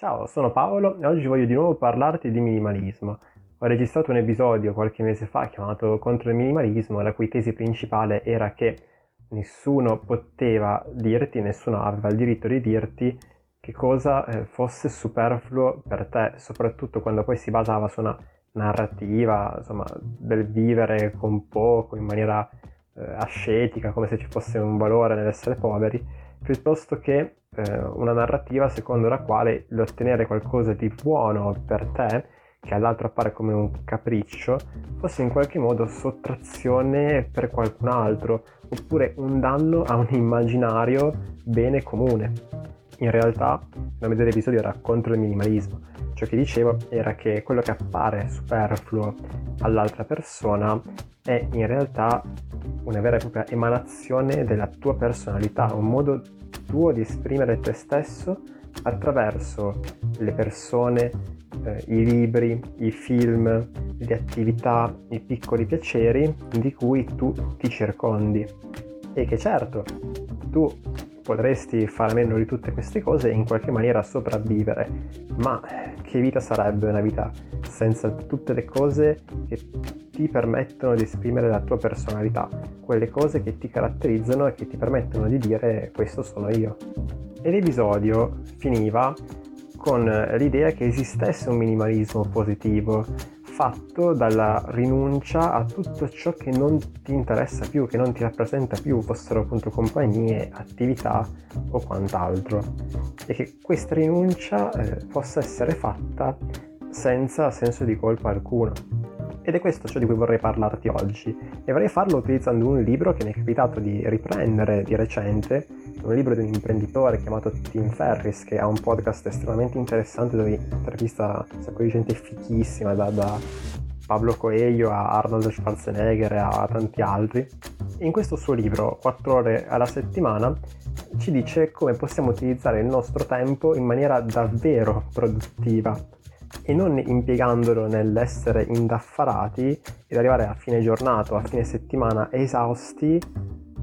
Ciao, sono Paolo e oggi voglio di nuovo parlarti di minimalismo. Ho registrato un episodio qualche mese fa chiamato Contro il minimalismo, la cui tesi principale era che nessuno poteva dirti, nessuno aveva il diritto di dirti che cosa eh, fosse superfluo per te, soprattutto quando poi si basava su una narrativa, insomma, del vivere con poco, in maniera eh, ascetica, come se ci fosse un valore nell'essere poveri, piuttosto che eh, una narrativa secondo la quale l'ottenere qualcosa di buono per te, che all'altro appare come un capriccio, fosse in qualche modo sottrazione per qualcun altro, oppure un danno a un immaginario bene comune. In realtà, il nome dell'episodio era contro il minimalismo. Ciò che dicevo era che quello che appare superfluo all'altra persona è in realtà una vera e propria emanazione della tua personalità, un modo tuo di esprimere te stesso attraverso le persone, eh, i libri, i film, le attività, i piccoli piaceri di cui tu ti circondi. E che certo, tu potresti fare meno di tutte queste cose e in qualche maniera sopravvivere, ma che vita sarebbe una vita senza tutte le cose che ti permettono di esprimere la tua personalità, quelle cose che ti caratterizzano e che ti permettono di dire questo sono io. E l'episodio finiva con l'idea che esistesse un minimalismo positivo, fatto dalla rinuncia a tutto ciò che non ti interessa più, che non ti rappresenta più, fossero appunto compagnie, attività o quant'altro. E che questa rinuncia eh, possa essere fatta senza senso di colpa alcuno. Ed è questo ciò di cui vorrei parlarti oggi e vorrei farlo utilizzando un libro che mi è capitato di riprendere di recente, un libro di un imprenditore chiamato Tim Ferris che ha un podcast estremamente interessante dove intervista un sacco di gente fichissima da, da Pablo Coelho a Arnold Schwarzenegger a tanti altri. In questo suo libro, 4 ore alla settimana, ci dice come possiamo utilizzare il nostro tempo in maniera davvero produttiva e non impiegandolo nell'essere indaffarati ed arrivare a fine giornata o a fine settimana esausti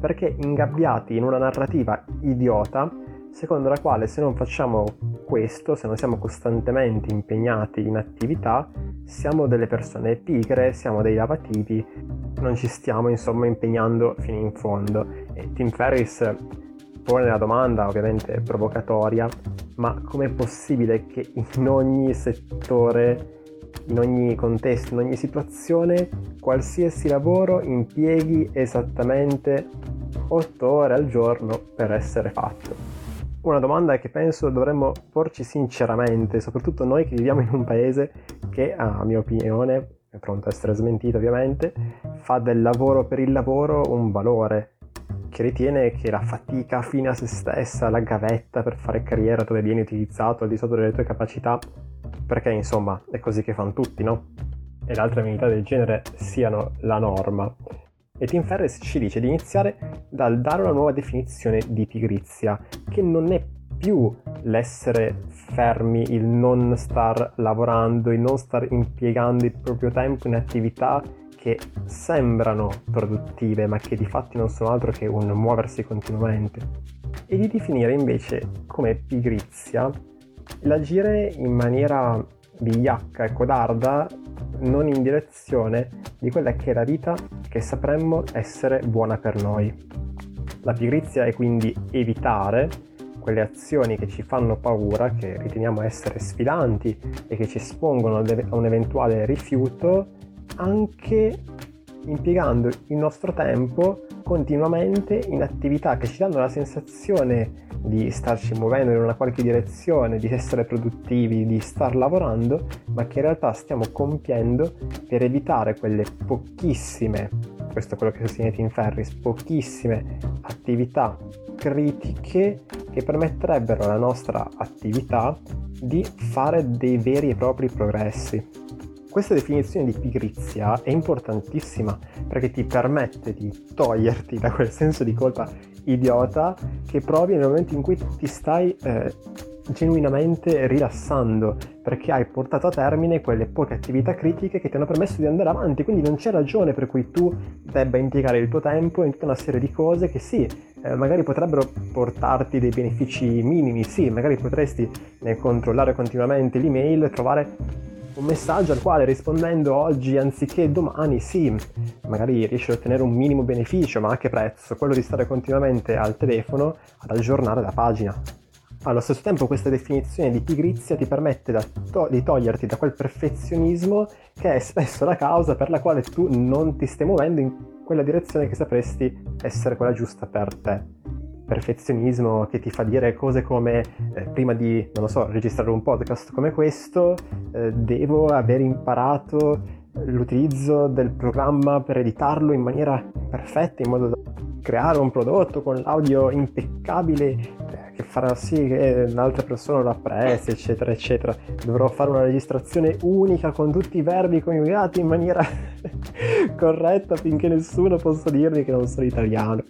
perché ingabbiati in una narrativa idiota secondo la quale se non facciamo questo, se non siamo costantemente impegnati in attività, siamo delle persone pigre, siamo dei lavativi, non ci stiamo insomma impegnando fino in fondo. E Tim Ferris pone la domanda, ovviamente provocatoria, ma com'è possibile che in ogni settore, in ogni contesto, in ogni situazione, qualsiasi lavoro impieghi esattamente 8 ore al giorno per essere fatto? Una domanda che penso dovremmo porci sinceramente, soprattutto noi che viviamo in un paese che, a mia opinione, è pronto a essere smentito ovviamente, fa del lavoro per il lavoro un valore che ritiene che la fatica fine a se stessa, la gavetta per fare carriera dove vieni utilizzato al di sotto delle tue capacità, perché insomma è così che fanno tutti, no? E le altre amenità del genere siano la norma. E Tim Ferriss ci dice di iniziare dal dare una nuova definizione di pigrizia, che non è più l'essere fermi, il non star lavorando, il non star impiegando il proprio tempo in attività che sembrano produttive ma che di fatti non sono altro che un muoversi continuamente e di definire invece come pigrizia l'agire in maniera vigliacca e codarda non in direzione di quella che è la vita che sapremmo essere buona per noi. La pigrizia è quindi evitare quelle azioni che ci fanno paura, che riteniamo essere sfidanti e che ci espongono a un eventuale rifiuto anche impiegando il nostro tempo continuamente in attività che ci danno la sensazione di starci muovendo in una qualche direzione, di essere produttivi, di star lavorando, ma che in realtà stiamo compiendo per evitare quelle pochissime, questo è quello che sostiene Tim Ferris, pochissime attività critiche che permetterebbero alla nostra attività di fare dei veri e propri progressi. Questa definizione di pigrizia è importantissima perché ti permette di toglierti da quel senso di colpa idiota che provi nel momento in cui ti stai eh, genuinamente rilassando perché hai portato a termine quelle poche attività critiche che ti hanno permesso di andare avanti, quindi non c'è ragione per cui tu debba impiegare il tuo tempo in tutta una serie di cose che sì, eh, magari potrebbero portarti dei benefici minimi, sì, magari potresti nel controllare continuamente l'email trovare un messaggio al quale rispondendo oggi anziché domani, sì, magari riesci ad ottenere un minimo beneficio, ma anche prezzo, quello di stare continuamente al telefono ad aggiornare la pagina. Allo stesso tempo questa definizione di pigrizia ti permette to- di toglierti da quel perfezionismo che è spesso la causa per la quale tu non ti stai muovendo in quella direzione che sapresti essere quella giusta per te. Perfezionismo che ti fa dire cose come eh, prima di, non lo so, registrare un podcast come questo, eh, devo aver imparato l'utilizzo del programma per editarlo in maniera perfetta, in modo da creare un prodotto con l'audio impeccabile eh, che farà sì che un'altra persona lo apprezzi, eccetera, eccetera. Dovrò fare una registrazione unica con tutti i verbi coniugati in maniera corretta finché nessuno possa dirmi che non sono italiano.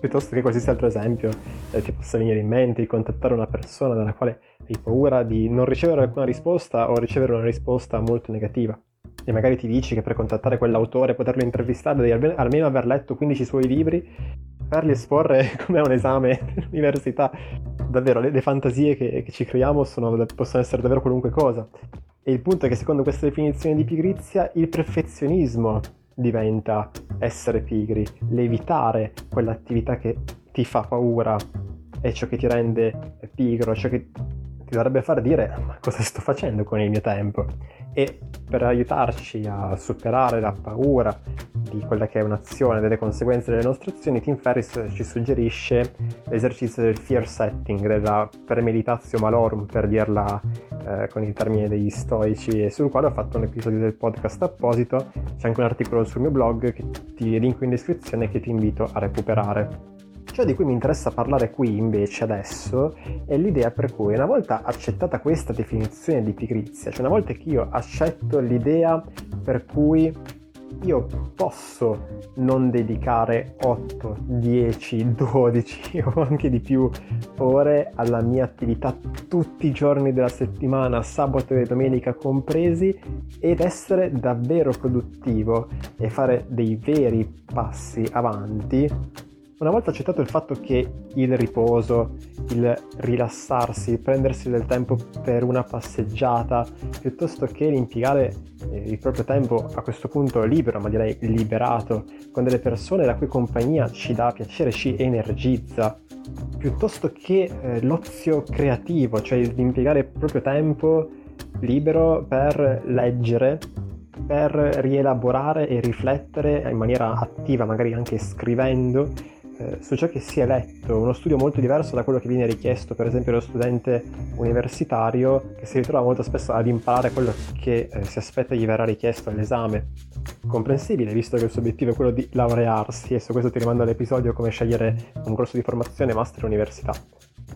Piuttosto che qualsiasi altro esempio eh, ti possa venire in mente di contattare una persona dalla quale hai paura di non ricevere alcuna risposta o ricevere una risposta molto negativa e magari ti dici che per contattare quell'autore, poterlo intervistare, devi almeno aver letto 15 suoi libri, farli esporre come un esame all'università. Davvero, le, le fantasie che, che, ci creiamo sono, possono essere davvero qualunque cosa. E il punto è che secondo questa definizione di pigrizia, il perfezionismo diventa essere pigri, l'evitare quell'attività che ti fa paura è ciò che ti rende pigro, ciò che ti dovrebbe far dire ma cosa sto facendo con il mio tempo? E per aiutarci a superare la paura di quella che è un'azione, delle conseguenze delle nostre azioni, Tim Ferris ci suggerisce l'esercizio del fear setting, della premeditatio malorum per dirla eh, con il termine degli stoici e sul quale ho fatto un episodio del podcast apposito, c'è anche un articolo sul mio blog che ti linko in descrizione che ti invito a recuperare. Ciò di cui mi interessa parlare qui invece adesso è l'idea per cui una volta accettata questa definizione di pigrizia, cioè una volta che io accetto l'idea per cui io posso non dedicare 8, 10, 12 o anche di più ore alla mia attività tutti i giorni della settimana, sabato e domenica compresi, ed essere davvero produttivo e fare dei veri passi avanti, una volta accettato il fatto che il riposo, il rilassarsi, prendersi del tempo per una passeggiata, piuttosto che l'impiegare eh, il proprio tempo a questo punto libero, ma direi liberato, con delle persone la cui compagnia ci dà piacere, ci energizza, piuttosto che eh, l'ozio creativo, cioè l'impiegare il proprio tempo libero per leggere, per rielaborare e riflettere in maniera attiva, magari anche scrivendo eh, su ciò che si è letto, uno studio molto diverso da quello che viene richiesto per esempio allo studente universitario che si ritrova molto spesso ad imparare quello che eh, si aspetta gli verrà richiesto all'esame. Comprensibile, visto che il suo obiettivo è quello di laurearsi e su questo ti rimando all'episodio come scegliere un corso di formazione master università.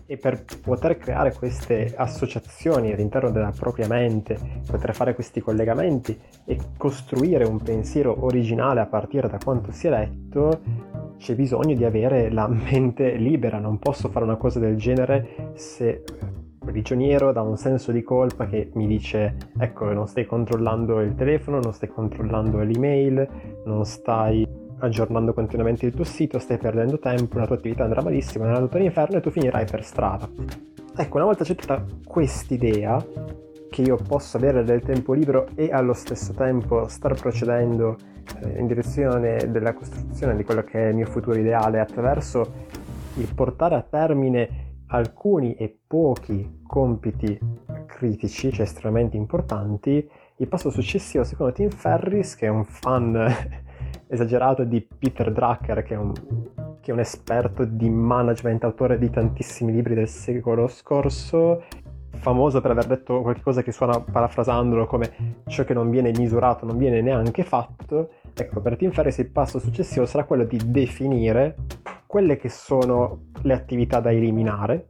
E per poter creare queste associazioni all'interno della propria mente, poter fare questi collegamenti e costruire un pensiero originale a partire da quanto si è letto, c'è bisogno di avere la mente libera, non posso fare una cosa del genere se prigioniero da un senso di colpa che mi dice ecco non stai controllando il telefono, non stai controllando l'email, non stai aggiornando continuamente il tuo sito, stai perdendo tempo, la tua attività andrà malissimo, è andato all'inferno e tu finirai per strada. Ecco, una volta accettata quest'idea, che io posso avere del tempo libero e allo stesso tempo star procedendo eh, in direzione della costruzione di quello che è il mio futuro ideale attraverso il portare a termine alcuni e pochi compiti critici, cioè estremamente importanti, il passo successivo secondo Tim Ferris, che è un fan esagerato di Peter Drucker, che è un, che è un esperto di management, autore di tantissimi libri del secolo scorso, famoso per aver detto qualcosa che suona parafrasandolo come ciò che non viene misurato non viene neanche fatto, ecco per Tim Ferriss il passo successivo sarà quello di definire quelle che sono le attività da eliminare,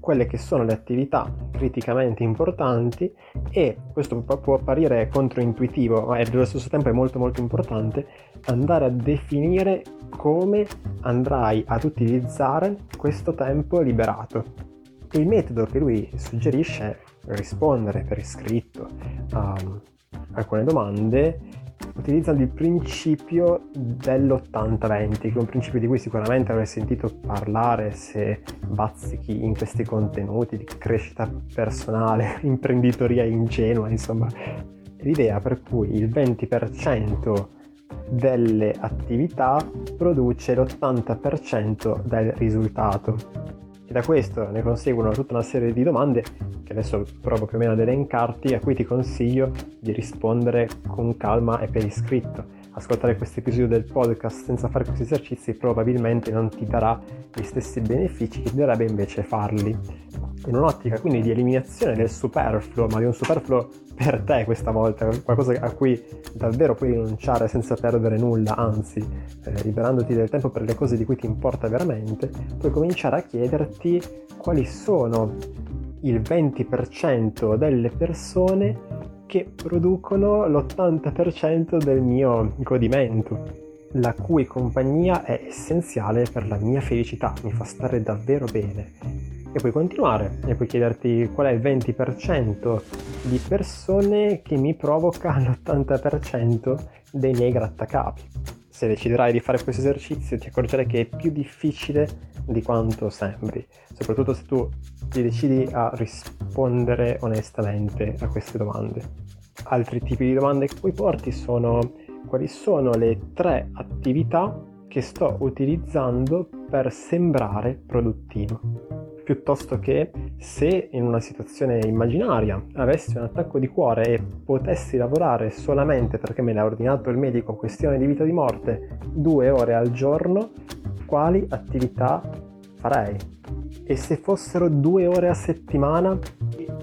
quelle che sono le attività criticamente importanti e questo può apparire controintuitivo ma allo stesso tempo è molto molto importante andare a definire come andrai ad utilizzare questo tempo liberato il metodo che lui suggerisce è rispondere per iscritto a alcune domande utilizzando il principio dell'80-20, che è un principio di cui sicuramente avrei sentito parlare se bazzichi in questi contenuti di crescita personale, imprenditoria ingenua, insomma, l'idea per cui il 20% delle attività produce l'80% del risultato. E da questo ne conseguono tutta una serie di domande che adesso provo più o meno ad elencarti, a cui ti consiglio di rispondere con calma e per iscritto. Ascoltare questo episodio del podcast senza fare questi esercizi probabilmente non ti darà gli stessi benefici che ti darebbe invece farli. In un'ottica quindi di eliminazione del superfluo, ma di un superfluo per te questa volta, qualcosa a cui davvero puoi rinunciare senza perdere nulla, anzi, eh, liberandoti del tempo per le cose di cui ti importa veramente, puoi cominciare a chiederti quali sono il 20% delle persone che producono l'80% del mio godimento, la cui compagnia è essenziale per la mia felicità, mi fa stare davvero bene. E puoi continuare e puoi chiederti qual è il 20% di persone che mi provoca l'80% dei miei grattacapi. Se deciderai di fare questo esercizio ti accorgerai che è più difficile di quanto sembri, soprattutto se tu ti decidi a rispondere onestamente a queste domande. Altri tipi di domande che puoi porti sono quali sono le tre attività che sto utilizzando per sembrare produttivo piuttosto che se in una situazione immaginaria avessi un attacco di cuore e potessi lavorare solamente perché me l'ha ordinato il medico questione di vita o di morte due ore al giorno, quali attività farei? E se fossero due ore a settimana,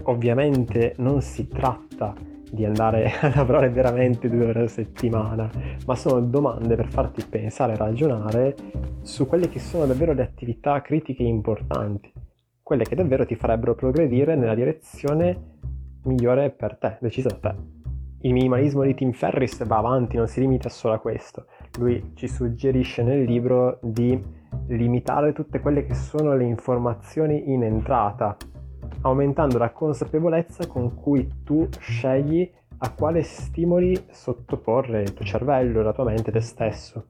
ovviamente non si tratta di andare a lavorare veramente due ore a settimana, ma sono domande per farti pensare ragionare su quelle che sono davvero le attività critiche importanti quelle che davvero ti farebbero progredire nella direzione migliore per te, decisa da te. Il minimalismo di Tim Ferris va avanti, non si limita solo a questo. Lui ci suggerisce nel libro di limitare tutte quelle che sono le informazioni in entrata, aumentando la consapevolezza con cui tu scegli a quale stimoli sottoporre il tuo cervello, la tua mente, te stesso.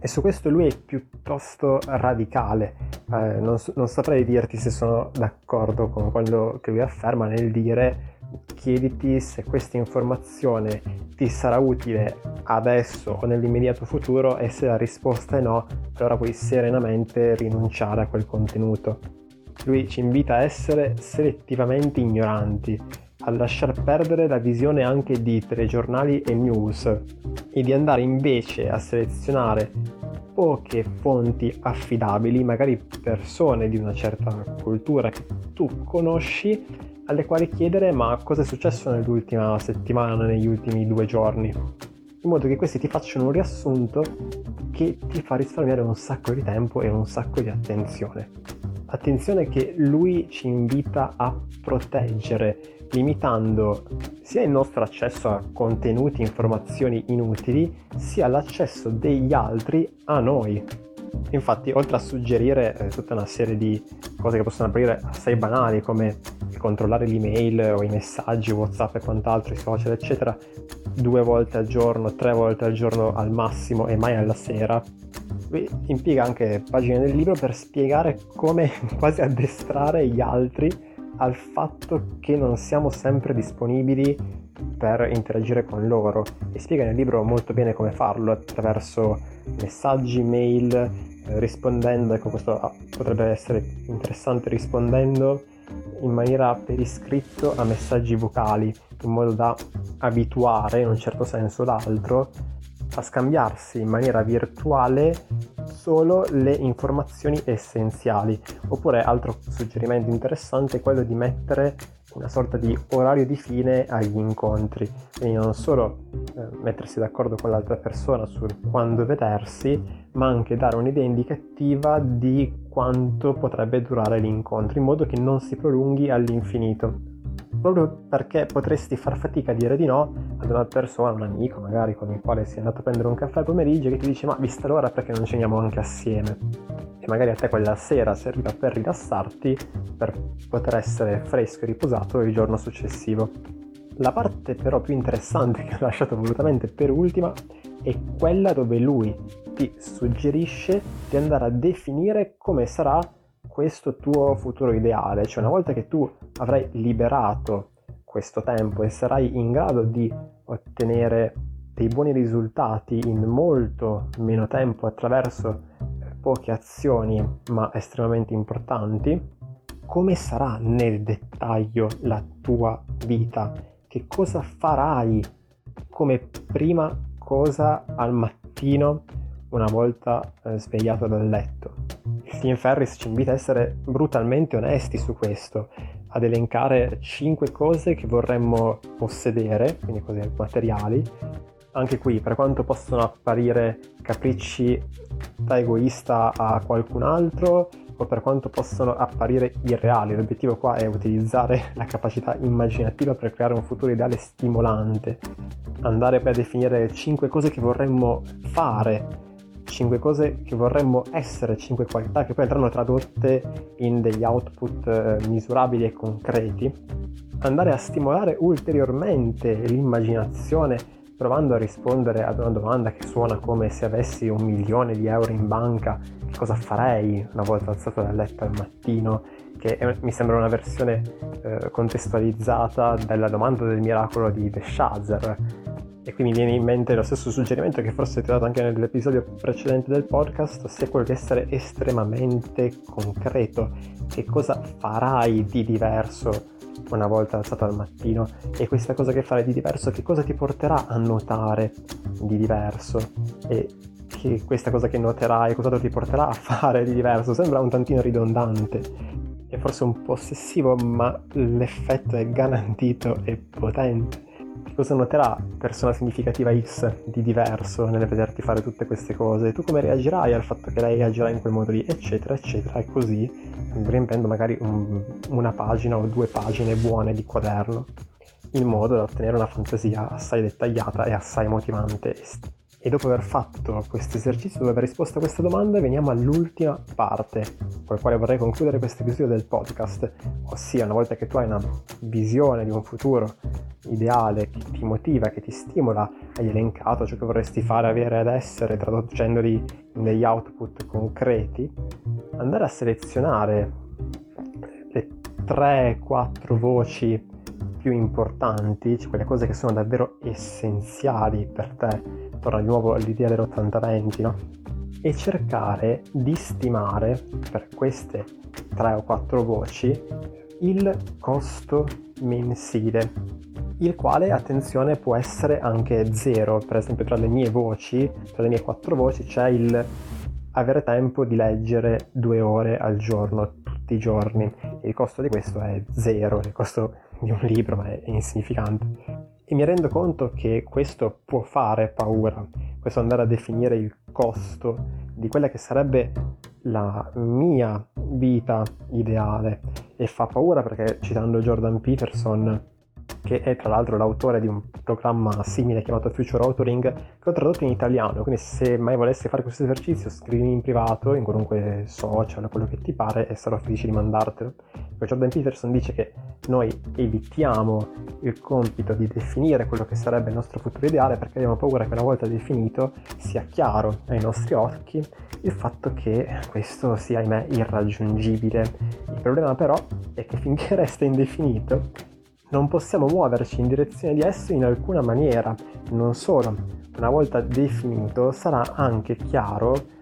E su questo lui è piuttosto radicale, eh, non, non, saprei dirti se sono d'accordo con quello che lui afferma nel dire chiediti se questa informazione ti sarà utile adesso o nell'immediato futuro e se la risposta è no, allora puoi serenamente rinunciare a quel contenuto. Lui ci invita a essere selettivamente ignoranti, a lasciar perdere la visione anche di telegiornali e news e di andare invece a selezionare poche fonti affidabili, magari persone di una certa cultura che tu conosci, alle quali chiedere ma cosa è successo nell'ultima settimana, negli ultimi due giorni, in modo che questi ti facciano un riassunto che ti fa risparmiare un sacco di tempo e un sacco di attenzione. Attenzione che lui ci invita a proteggere limitando sia il nostro accesso a contenuti e informazioni inutili, sia l'accesso degli altri a noi. Infatti, oltre a suggerire eh, tutta una serie di cose che possono apparire assai banali, come controllare l'email o i messaggi, WhatsApp e quant'altro, i social, eccetera, due volte al giorno, tre volte al giorno al massimo e mai alla sera, lui impiega anche pagine del libro per spiegare come quasi addestrare gli altri al fatto che non siamo sempre disponibili per interagire con loro. E spiega nel libro molto bene come farlo attraverso messaggi, mail, eh, rispondendo, ecco questo ah, potrebbe essere interessante rispondendo in maniera per iscritto a messaggi vocali in modo da abituare in un certo senso l'altro a scambiarsi in maniera virtuale solo le informazioni essenziali. Oppure altro suggerimento interessante è quello di mettere una sorta di orario di fine agli incontri, quindi non solo eh, mettersi d'accordo con l'altra persona su quando vedersi, ma anche dare un'idea indicativa di quanto potrebbe durare l'incontro, in modo che non si prolunghi all'infinito proprio perché potresti far fatica a dire di no ad una persona, un amico magari con il quale sei andato a prendere un caffè al pomeriggio che ti dice ma vista l'ora perché non ceniamo anche assieme? E magari a te quella sera serviva per rilassarti per poter essere fresco e riposato il giorno successivo. La parte però più interessante che ho lasciato volutamente per ultima è quella dove lui ti suggerisce di andare a definire come sarà questo tuo futuro ideale, cioè una volta che tu avrai liberato questo tempo e sarai in grado di ottenere dei buoni risultati in molto meno tempo attraverso poche azioni ma estremamente importanti, come sarà nel dettaglio la tua vita? Che cosa farai come prima cosa al mattino una volta eh, svegliato dal letto? Tim Ferris ci invita a essere brutalmente onesti su questo, ad elencare 5 cose che vorremmo possedere, quindi cose materiali. Anche qui, per quanto possono apparire capricci da egoista a qualcun altro, o per quanto possono apparire irreali, l'obiettivo qua è utilizzare la capacità immaginativa per creare un futuro ideale stimolante, andare poi a definire 5 cose che vorremmo fare 5 cose che vorremmo essere, 5 qualità che poi andranno tradotte in degli output eh, misurabili e concreti, andare a stimolare ulteriormente l'immaginazione provando a rispondere ad una domanda che suona come se avessi un milione di euro in banca, che cosa farei una volta alzato dal letto al mattino, che è, mi sembra una versione eh, contestualizzata della domanda del miracolo di The Shazer, e qui mi viene in mente lo stesso suggerimento che forse ti ho dato anche nell'episodio precedente del podcast, quello di essere estremamente concreto. Che cosa farai di diverso una volta alzato al mattino? E questa cosa che farai di diverso, che cosa ti porterà a notare di diverso? E che questa cosa che noterai, cosa ti porterà a fare di diverso? Sembra un tantino ridondante e forse un po' ossessivo, ma l'effetto è garantito e potente cosa noterà persona significativa X di diverso nel vederti fare tutte queste cose? Tu come reagirai al fatto che lei reagirà in quel modo lì, eccetera, eccetera, e così riempendo magari un, una pagina o due pagine buone di quaderno, in modo da ottenere una fantasia assai dettagliata e assai motivante. E dopo aver fatto questo esercizio, dopo aver risposto a questa domanda, veniamo all'ultima parte, con la quale vorrei concludere questo episodio del podcast, ossia una volta che tu hai una visione di un futuro ideale che ti motiva, che ti stimola, hai elencato ciò che vorresti fare, avere ed essere, traducendoli in degli output concreti, andare a selezionare le 3-4 voci più importanti, cioè quelle cose che sono davvero essenziali per te, torna di nuovo all'idea dell'80-20, no? E cercare di stimare per queste 3 o 4 voci il costo mensile il quale, attenzione, può essere anche zero. Per esempio, tra le mie voci, tra le mie quattro voci, c'è il avere tempo di leggere due ore al giorno, tutti i giorni. Il costo di questo è zero, il costo di un libro è insignificante. E mi rendo conto che questo può fare paura, questo andare a definire il costo di quella che sarebbe la mia vita ideale. E fa paura perché, citando Jordan Peterson, che è tra l'altro l'autore di un programma simile chiamato Future Authoring che ho tradotto in italiano, quindi se mai volessi fare questo esercizio scrivimi in privato, in qualunque social, quello che ti pare e sarò felice di mandartelo. Jordan Peterson dice che noi evitiamo il compito di definire quello che sarebbe il nostro futuro ideale perché abbiamo paura che una volta definito sia chiaro ai nostri occhi il fatto che questo sia, ahimè, irraggiungibile. Il problema però è che finché resta indefinito non possiamo muoverci in direzione di esso in alcuna maniera. Non solo, una volta definito sarà anche chiaro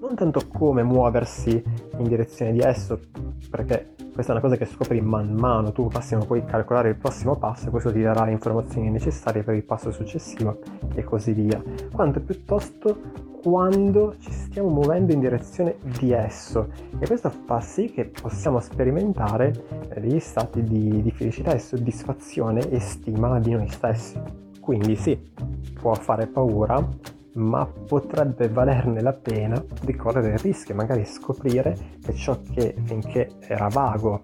non tanto come muoversi in direzione di esso, perché questa è una cosa che scopri man mano, tu passiamo poi calcolare il prossimo passo e questo ti darà le informazioni necessarie per il passo successivo e così via, quanto piuttosto quando ci stiamo muovendo in direzione di esso e questo fa sì che possiamo sperimentare eh, degli stati di, di felicità e soddisfazione e stima di noi stessi. Quindi sì, può fare paura, ma potrebbe valerne la pena di correre il rischio magari scoprire che ciò che finché era vago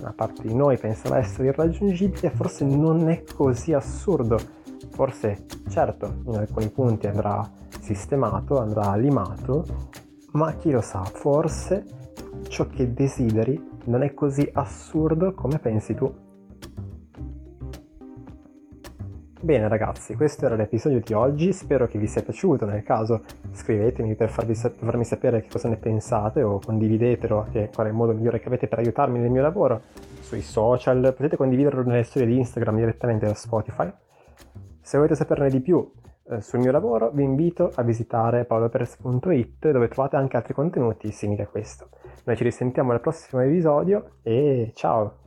una parte di noi pensava essere irraggiungibile forse non è così assurdo forse certo in alcuni punti andrà sistemato, andrà limato, ma chi lo sa, forse ciò che desideri non è così assurdo come pensi tu. Bene ragazzi, questo era l'episodio di oggi, spero che vi sia piaciuto, nel caso scrivetemi per farvi, farmi sapere che cosa ne pensate o condividetelo, che qual è il modo migliore che avete per aiutarmi nel mio lavoro, sui social, potete condividerlo nelle storie di Instagram direttamente da Spotify. Se volete saperne di più eh, sul mio lavoro vi invito a visitare paoloperes.it dove trovate anche altri contenuti simili a questo. Noi ci risentiamo al prossimo episodio e ciao!